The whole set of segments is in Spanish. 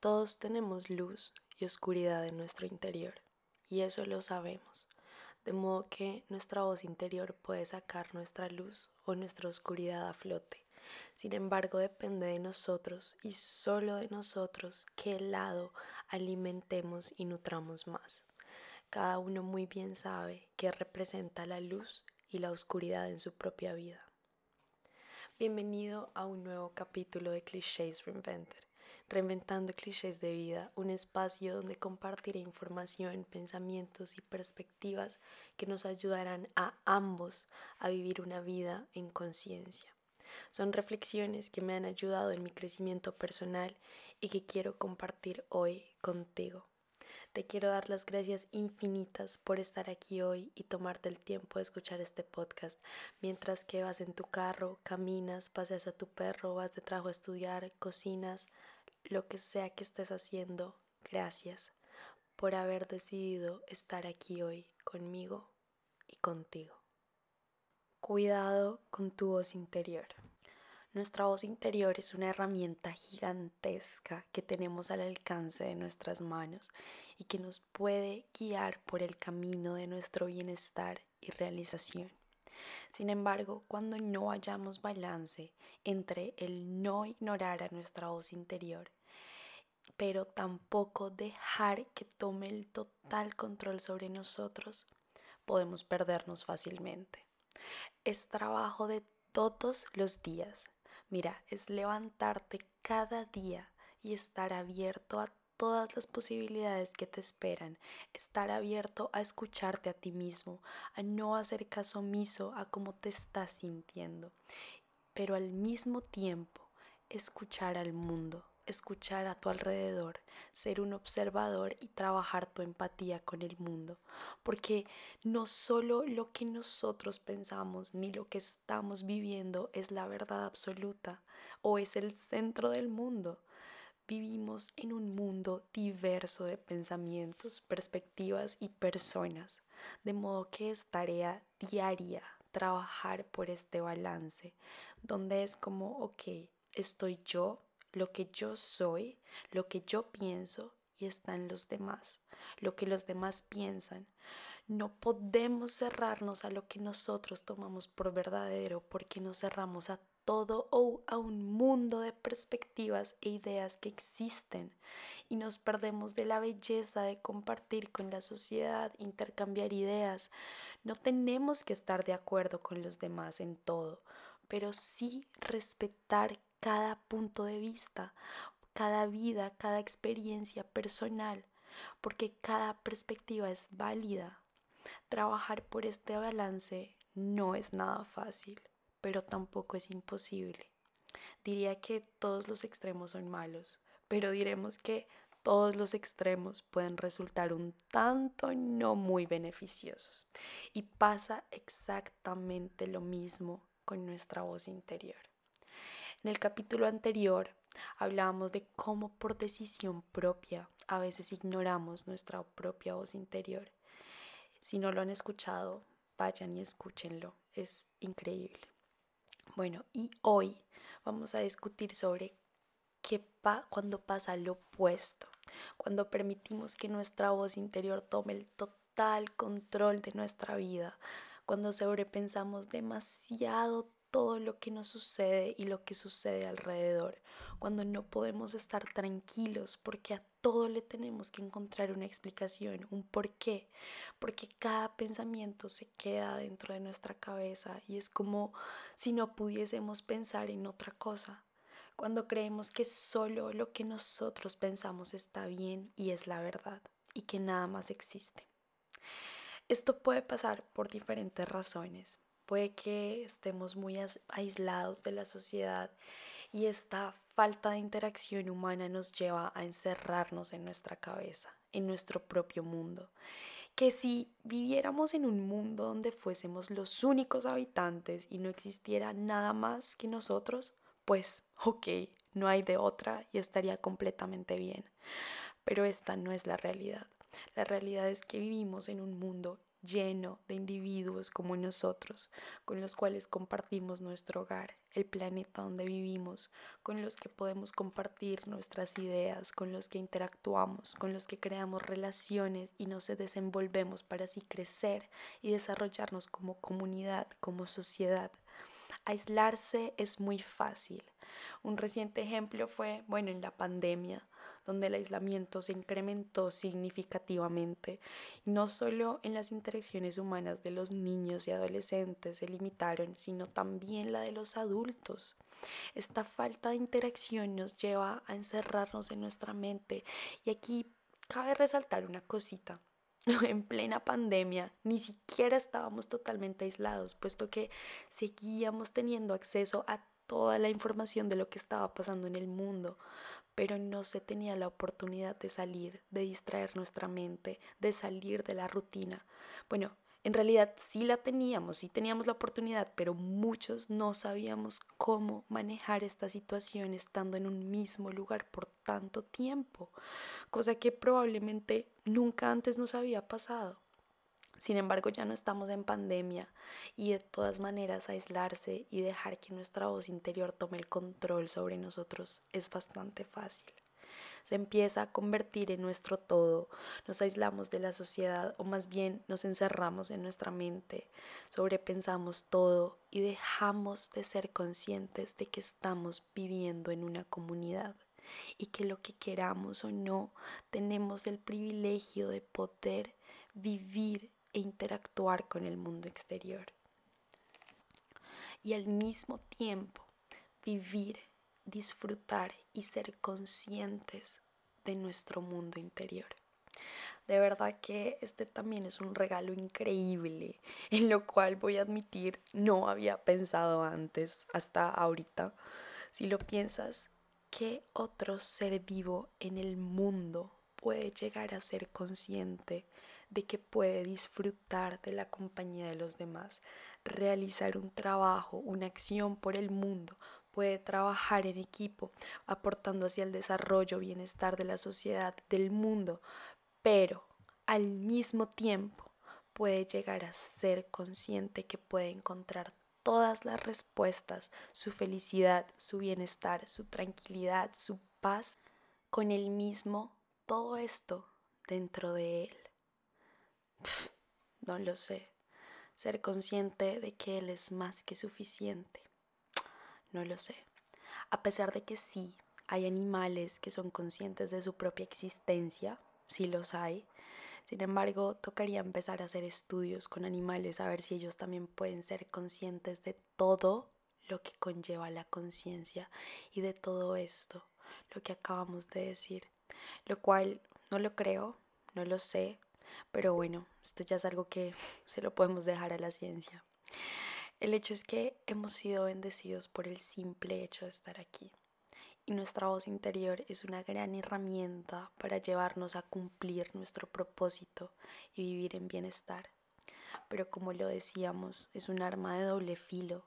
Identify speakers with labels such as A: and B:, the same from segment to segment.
A: Todos tenemos luz y oscuridad en nuestro interior, y eso lo sabemos, de modo que nuestra voz interior puede sacar nuestra luz o nuestra oscuridad a flote. Sin embargo, depende de nosotros y solo de nosotros qué lado alimentemos y nutramos más. Cada uno muy bien sabe que representa la luz y la oscuridad en su propia vida. Bienvenido a un nuevo capítulo de Clichés Reinvented Reinventando Clichés de Vida, un espacio donde compartiré información, pensamientos y perspectivas que nos ayudarán a ambos a vivir una vida en conciencia. Son reflexiones que me han ayudado en mi crecimiento personal y que quiero compartir hoy contigo. Te quiero dar las gracias infinitas por estar aquí hoy y tomarte el tiempo de escuchar este podcast mientras que vas en tu carro, caminas, paseas a tu perro, vas de trabajo a estudiar, cocinas, lo que sea que estés haciendo. Gracias por haber decidido estar aquí hoy conmigo y contigo. Cuidado con tu voz interior. Nuestra voz interior es una herramienta gigantesca que tenemos al alcance de nuestras manos y que nos puede guiar por el camino de nuestro bienestar y realización. Sin embargo, cuando no hallamos balance entre el no ignorar a nuestra voz interior, pero tampoco dejar que tome el total control sobre nosotros, podemos perdernos fácilmente. Es trabajo de todos los días Mira, es levantarte cada día y estar abierto a todas las posibilidades que te esperan, estar abierto a escucharte a ti mismo, a no hacer caso omiso a cómo te estás sintiendo, pero al mismo tiempo escuchar al mundo, escuchar a tu alrededor, ser un observador y trabajar tu empatía con el mundo. Porque no solo lo que nosotros pensamos ni lo que estamos viviendo es la verdad absoluta o es el centro del mundo. Vivimos en un mundo diverso de pensamientos, perspectivas y personas, de modo que es tarea diaria trabajar por este balance, donde es como, ok, estoy yo, lo que yo soy, lo que yo pienso y está en los demás, lo que los demás piensan. No podemos cerrarnos a lo que nosotros tomamos por verdadero porque nos cerramos a todo o a un mundo de perspectivas e ideas que existen y nos perdemos de la belleza de compartir con la sociedad, intercambiar ideas. No tenemos que estar de acuerdo con los demás en todo, pero sí respetar cada punto de vista, cada vida, cada experiencia personal, porque cada perspectiva es válida. Trabajar por este balance no es nada fácil, pero tampoco es imposible. Diría que todos los extremos son malos, pero diremos que todos los extremos pueden resultar un tanto no muy beneficiosos. Y pasa exactamente lo mismo con nuestra voz interior. En el capítulo anterior hablábamos de cómo por decisión propia a veces ignoramos nuestra propia voz interior. Si no lo han escuchado, vayan y escúchenlo, es increíble. Bueno, y hoy vamos a discutir sobre qué pa cuando pasa lo opuesto, cuando permitimos que nuestra voz interior tome el total control de nuestra vida, cuando sobrepensamos demasiado todo lo que nos sucede y lo que sucede alrededor, cuando no podemos estar tranquilos porque a todo le tenemos que encontrar una explicación, un porqué, porque cada pensamiento se queda dentro de nuestra cabeza y es como si no pudiésemos pensar en otra cosa, cuando creemos que solo lo que nosotros pensamos está bien y es la verdad y que nada más existe. Esto puede pasar por diferentes razones. Puede que estemos muy aislados de la sociedad y esta falta de interacción humana nos lleva a encerrarnos en nuestra cabeza, en nuestro propio mundo. Que si viviéramos en un mundo donde fuésemos los únicos habitantes y no existiera nada más que nosotros, pues ok, no hay de otra y estaría completamente bien. Pero esta no es la realidad. La realidad es que vivimos en un mundo lleno de individuos como nosotros, con los cuales compartimos nuestro hogar, el planeta donde vivimos, con los que podemos compartir nuestras ideas, con los que interactuamos, con los que creamos relaciones y nos desenvolvemos para así crecer y desarrollarnos como comunidad, como sociedad. Aislarse es muy fácil. Un reciente ejemplo fue, bueno, en la pandemia donde el aislamiento se incrementó significativamente, no solo en las interacciones humanas de los niños y adolescentes se limitaron, sino también la de los adultos. Esta falta de interacción nos lleva a encerrarnos en nuestra mente y aquí cabe resaltar una cosita. En plena pandemia ni siquiera estábamos totalmente aislados, puesto que seguíamos teniendo acceso a toda la información de lo que estaba pasando en el mundo pero no se tenía la oportunidad de salir, de distraer nuestra mente, de salir de la rutina. Bueno, en realidad sí la teníamos, sí teníamos la oportunidad, pero muchos no sabíamos cómo manejar esta situación estando en un mismo lugar por tanto tiempo, cosa que probablemente nunca antes nos había pasado. Sin embargo, ya no estamos en pandemia y de todas maneras aislarse y dejar que nuestra voz interior tome el control sobre nosotros es bastante fácil. Se empieza a convertir en nuestro todo, nos aislamos de la sociedad o más bien nos encerramos en nuestra mente, sobrepensamos todo y dejamos de ser conscientes de que estamos viviendo en una comunidad y que lo que queramos o no tenemos el privilegio de poder vivir e interactuar con el mundo exterior. Y al mismo tiempo vivir, disfrutar y ser conscientes de nuestro mundo interior. De verdad que este también es un regalo increíble, en lo cual voy a admitir no había pensado antes, hasta ahorita. Si lo piensas, ¿qué otro ser vivo en el mundo puede llegar a ser consciente de que puede disfrutar de la compañía de los demás, realizar un trabajo, una acción por el mundo, puede trabajar en equipo, aportando hacia el desarrollo, bienestar de la sociedad, del mundo, pero al mismo tiempo puede llegar a ser consciente que puede encontrar todas las respuestas, su felicidad, su bienestar, su tranquilidad, su paz, con el mismo todo esto dentro de él. No lo sé. Ser consciente de que Él es más que suficiente. No lo sé. A pesar de que sí, hay animales que son conscientes de su propia existencia, sí los hay. Sin embargo, tocaría empezar a hacer estudios con animales a ver si ellos también pueden ser conscientes de todo lo que conlleva la conciencia y de todo esto, lo que acabamos de decir. Lo cual no lo creo, no lo sé, pero bueno, esto ya es algo que se lo podemos dejar a la ciencia. El hecho es que hemos sido bendecidos por el simple hecho de estar aquí. Y nuestra voz interior es una gran herramienta para llevarnos a cumplir nuestro propósito y vivir en bienestar. Pero como lo decíamos, es un arma de doble filo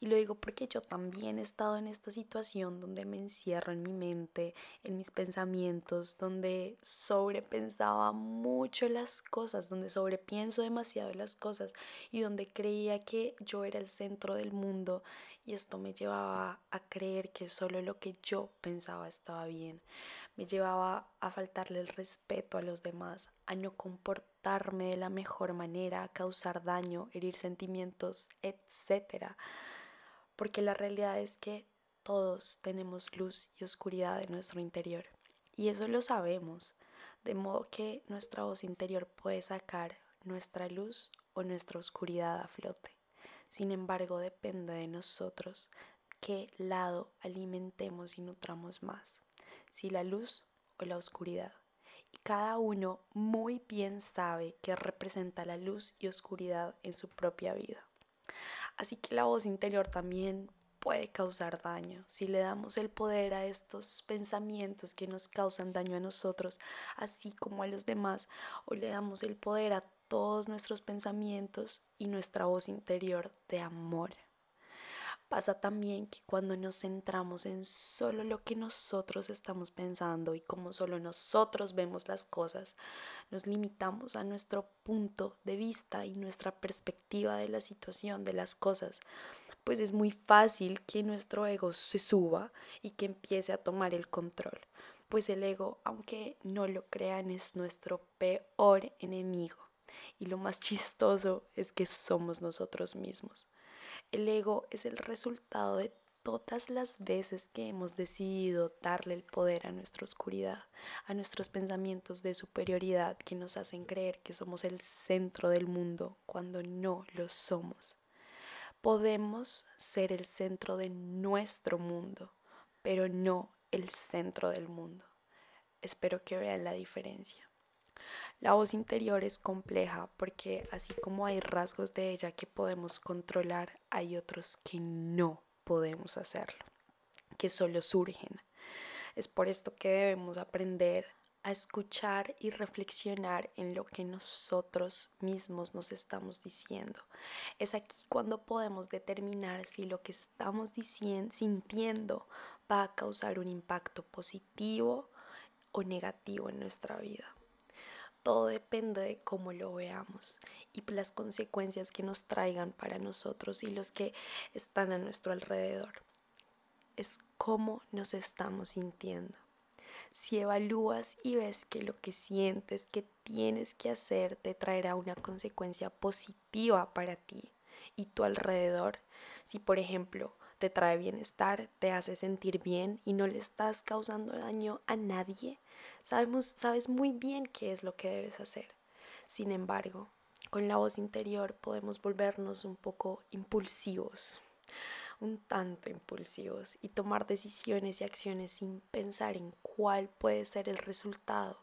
A: y lo digo porque yo también he estado en esta situación donde me encierro en mi mente, en mis pensamientos, donde sobrepensaba mucho las cosas, donde sobrepienso demasiado las cosas y donde creía que yo era el centro del mundo y esto me llevaba a creer que solo lo que yo pensaba estaba bien. Me llevaba a faltarle el respeto a los demás, a no comportarme de la mejor manera, a causar daño, herir sentimientos, etcétera porque la realidad es que todos tenemos luz y oscuridad en nuestro interior y eso lo sabemos, de modo que nuestra voz interior puede sacar nuestra luz o nuestra oscuridad a flote. Sin embargo, depende de nosotros qué lado alimentemos y nutramos más, si la luz o la oscuridad. Y cada uno muy bien sabe qué representa la luz y oscuridad en su propia vida. Así que la voz interior también puede causar daño. Si le damos el poder a estos pensamientos que nos causan daño a nosotros, así como a los demás, o le damos el poder a todos nuestros pensamientos y nuestra voz interior de amor. Pasa también que cuando nos centramos en solo lo que nosotros estamos pensando y como solo nosotros vemos las cosas, nos limitamos a nuestro punto de vista y nuestra perspectiva de la situación, de las cosas, pues es muy fácil que nuestro ego se suba y que empiece a tomar el control. Pues el ego, aunque no lo crean, es nuestro peor enemigo. Y lo más chistoso es que somos nosotros mismos. El ego es el resultado de todas las veces que hemos decidido darle el poder a nuestra oscuridad, a nuestros pensamientos de superioridad que nos hacen creer que somos el centro del mundo cuando no lo somos. Podemos ser el centro de nuestro mundo, pero no el centro del mundo. Espero que vean la diferencia. La voz interior es compleja porque así como hay rasgos de ella que podemos controlar, hay otros que no podemos hacerlo, que solo surgen. Es por esto que debemos aprender a escuchar y reflexionar en lo que nosotros mismos nos estamos diciendo. Es aquí cuando podemos determinar si lo que estamos sintiendo va a causar un impacto positivo o negativo en nuestra vida. Todo depende de cómo lo veamos y las consecuencias que nos traigan para nosotros y los que están a nuestro alrededor. Es cómo nos estamos sintiendo. Si evalúas y ves que lo que sientes que tienes que hacer te traerá una consecuencia positiva para ti y tu alrededor, si por ejemplo te trae bienestar, te hace sentir bien y no le estás causando daño a nadie, Sabemos, sabes muy bien qué es lo que debes hacer. Sin embargo, con la voz interior podemos volvernos un poco impulsivos, un tanto impulsivos y tomar decisiones y acciones sin pensar en cuál puede ser el resultado.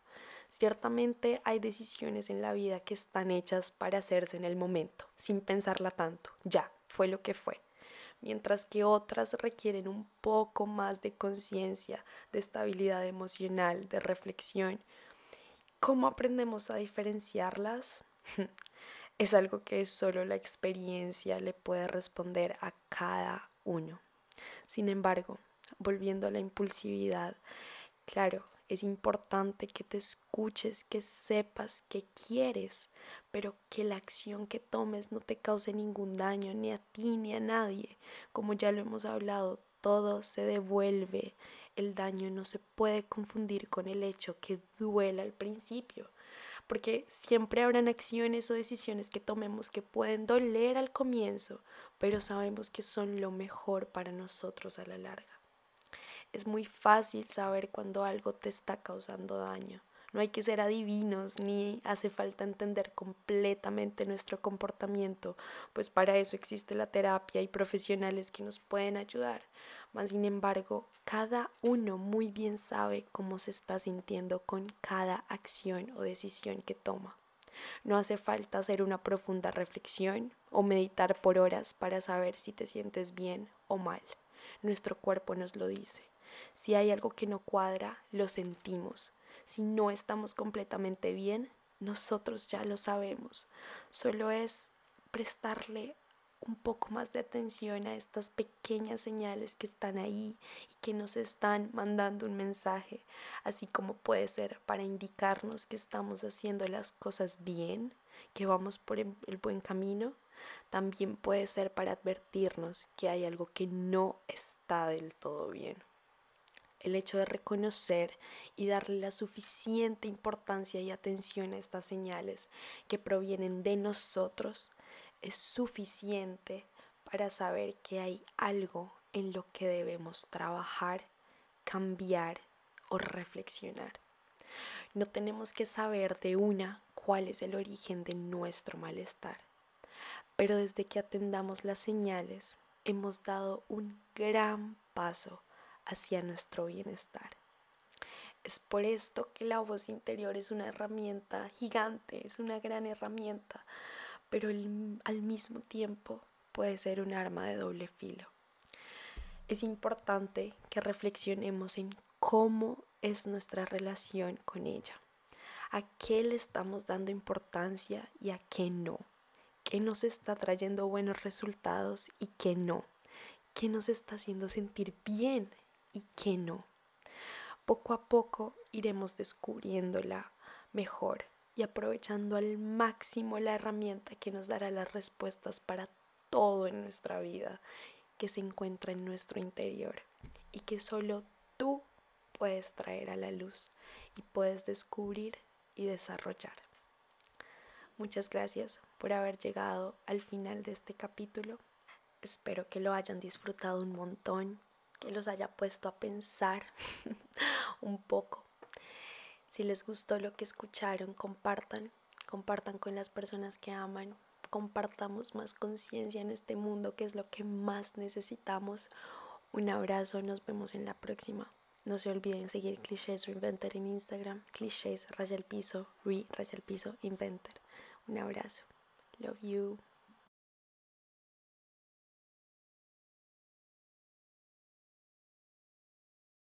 A: Ciertamente hay decisiones en la vida que están hechas para hacerse en el momento, sin pensarla tanto. Ya, fue lo que fue mientras que otras requieren un poco más de conciencia, de estabilidad emocional, de reflexión. ¿Cómo aprendemos a diferenciarlas? es algo que solo la experiencia le puede responder a cada uno. Sin embargo, volviendo a la impulsividad, claro, es importante que te escuches, que sepas que quieres, pero que la acción que tomes no te cause ningún daño ni a ti ni a nadie. Como ya lo hemos hablado, todo se devuelve. El daño no se puede confundir con el hecho que duela al principio, porque siempre habrán acciones o decisiones que tomemos que pueden doler al comienzo, pero sabemos que son lo mejor para nosotros a la larga. Es muy fácil saber cuando algo te está causando daño. No hay que ser adivinos ni hace falta entender completamente nuestro comportamiento, pues para eso existe la terapia y profesionales que nos pueden ayudar. Mas, sin embargo, cada uno muy bien sabe cómo se está sintiendo con cada acción o decisión que toma. No hace falta hacer una profunda reflexión o meditar por horas para saber si te sientes bien o mal. Nuestro cuerpo nos lo dice. Si hay algo que no cuadra, lo sentimos. Si no estamos completamente bien, nosotros ya lo sabemos. Solo es prestarle un poco más de atención a estas pequeñas señales que están ahí y que nos están mandando un mensaje, así como puede ser para indicarnos que estamos haciendo las cosas bien, que vamos por el buen camino, también puede ser para advertirnos que hay algo que no está del todo bien el hecho de reconocer y darle la suficiente importancia y atención a estas señales que provienen de nosotros es suficiente para saber que hay algo en lo que debemos trabajar, cambiar o reflexionar. No tenemos que saber de una cuál es el origen de nuestro malestar, pero desde que atendamos las señales hemos dado un gran paso hacia nuestro bienestar. Es por esto que la voz interior es una herramienta gigante, es una gran herramienta, pero al mismo tiempo puede ser un arma de doble filo. Es importante que reflexionemos en cómo es nuestra relación con ella, a qué le estamos dando importancia y a qué no, qué nos está trayendo buenos resultados y qué no qué nos está haciendo sentir bien y qué no. Poco a poco iremos descubriéndola mejor y aprovechando al máximo la herramienta que nos dará las respuestas para todo en nuestra vida que se encuentra en nuestro interior y que solo tú puedes traer a la luz y puedes descubrir y desarrollar. Muchas gracias por haber llegado al final de este capítulo. Espero que lo hayan disfrutado un montón, que los haya puesto a pensar un poco. Si les gustó lo que escucharon, compartan, compartan con las personas que aman, compartamos más conciencia en este mundo que es lo que más necesitamos. Un abrazo, nos vemos en la próxima. No se olviden seguir Clichés Reinventor en Instagram, Clichés Raya el Piso, Re Raya el Piso Inventor. Un abrazo. Love you.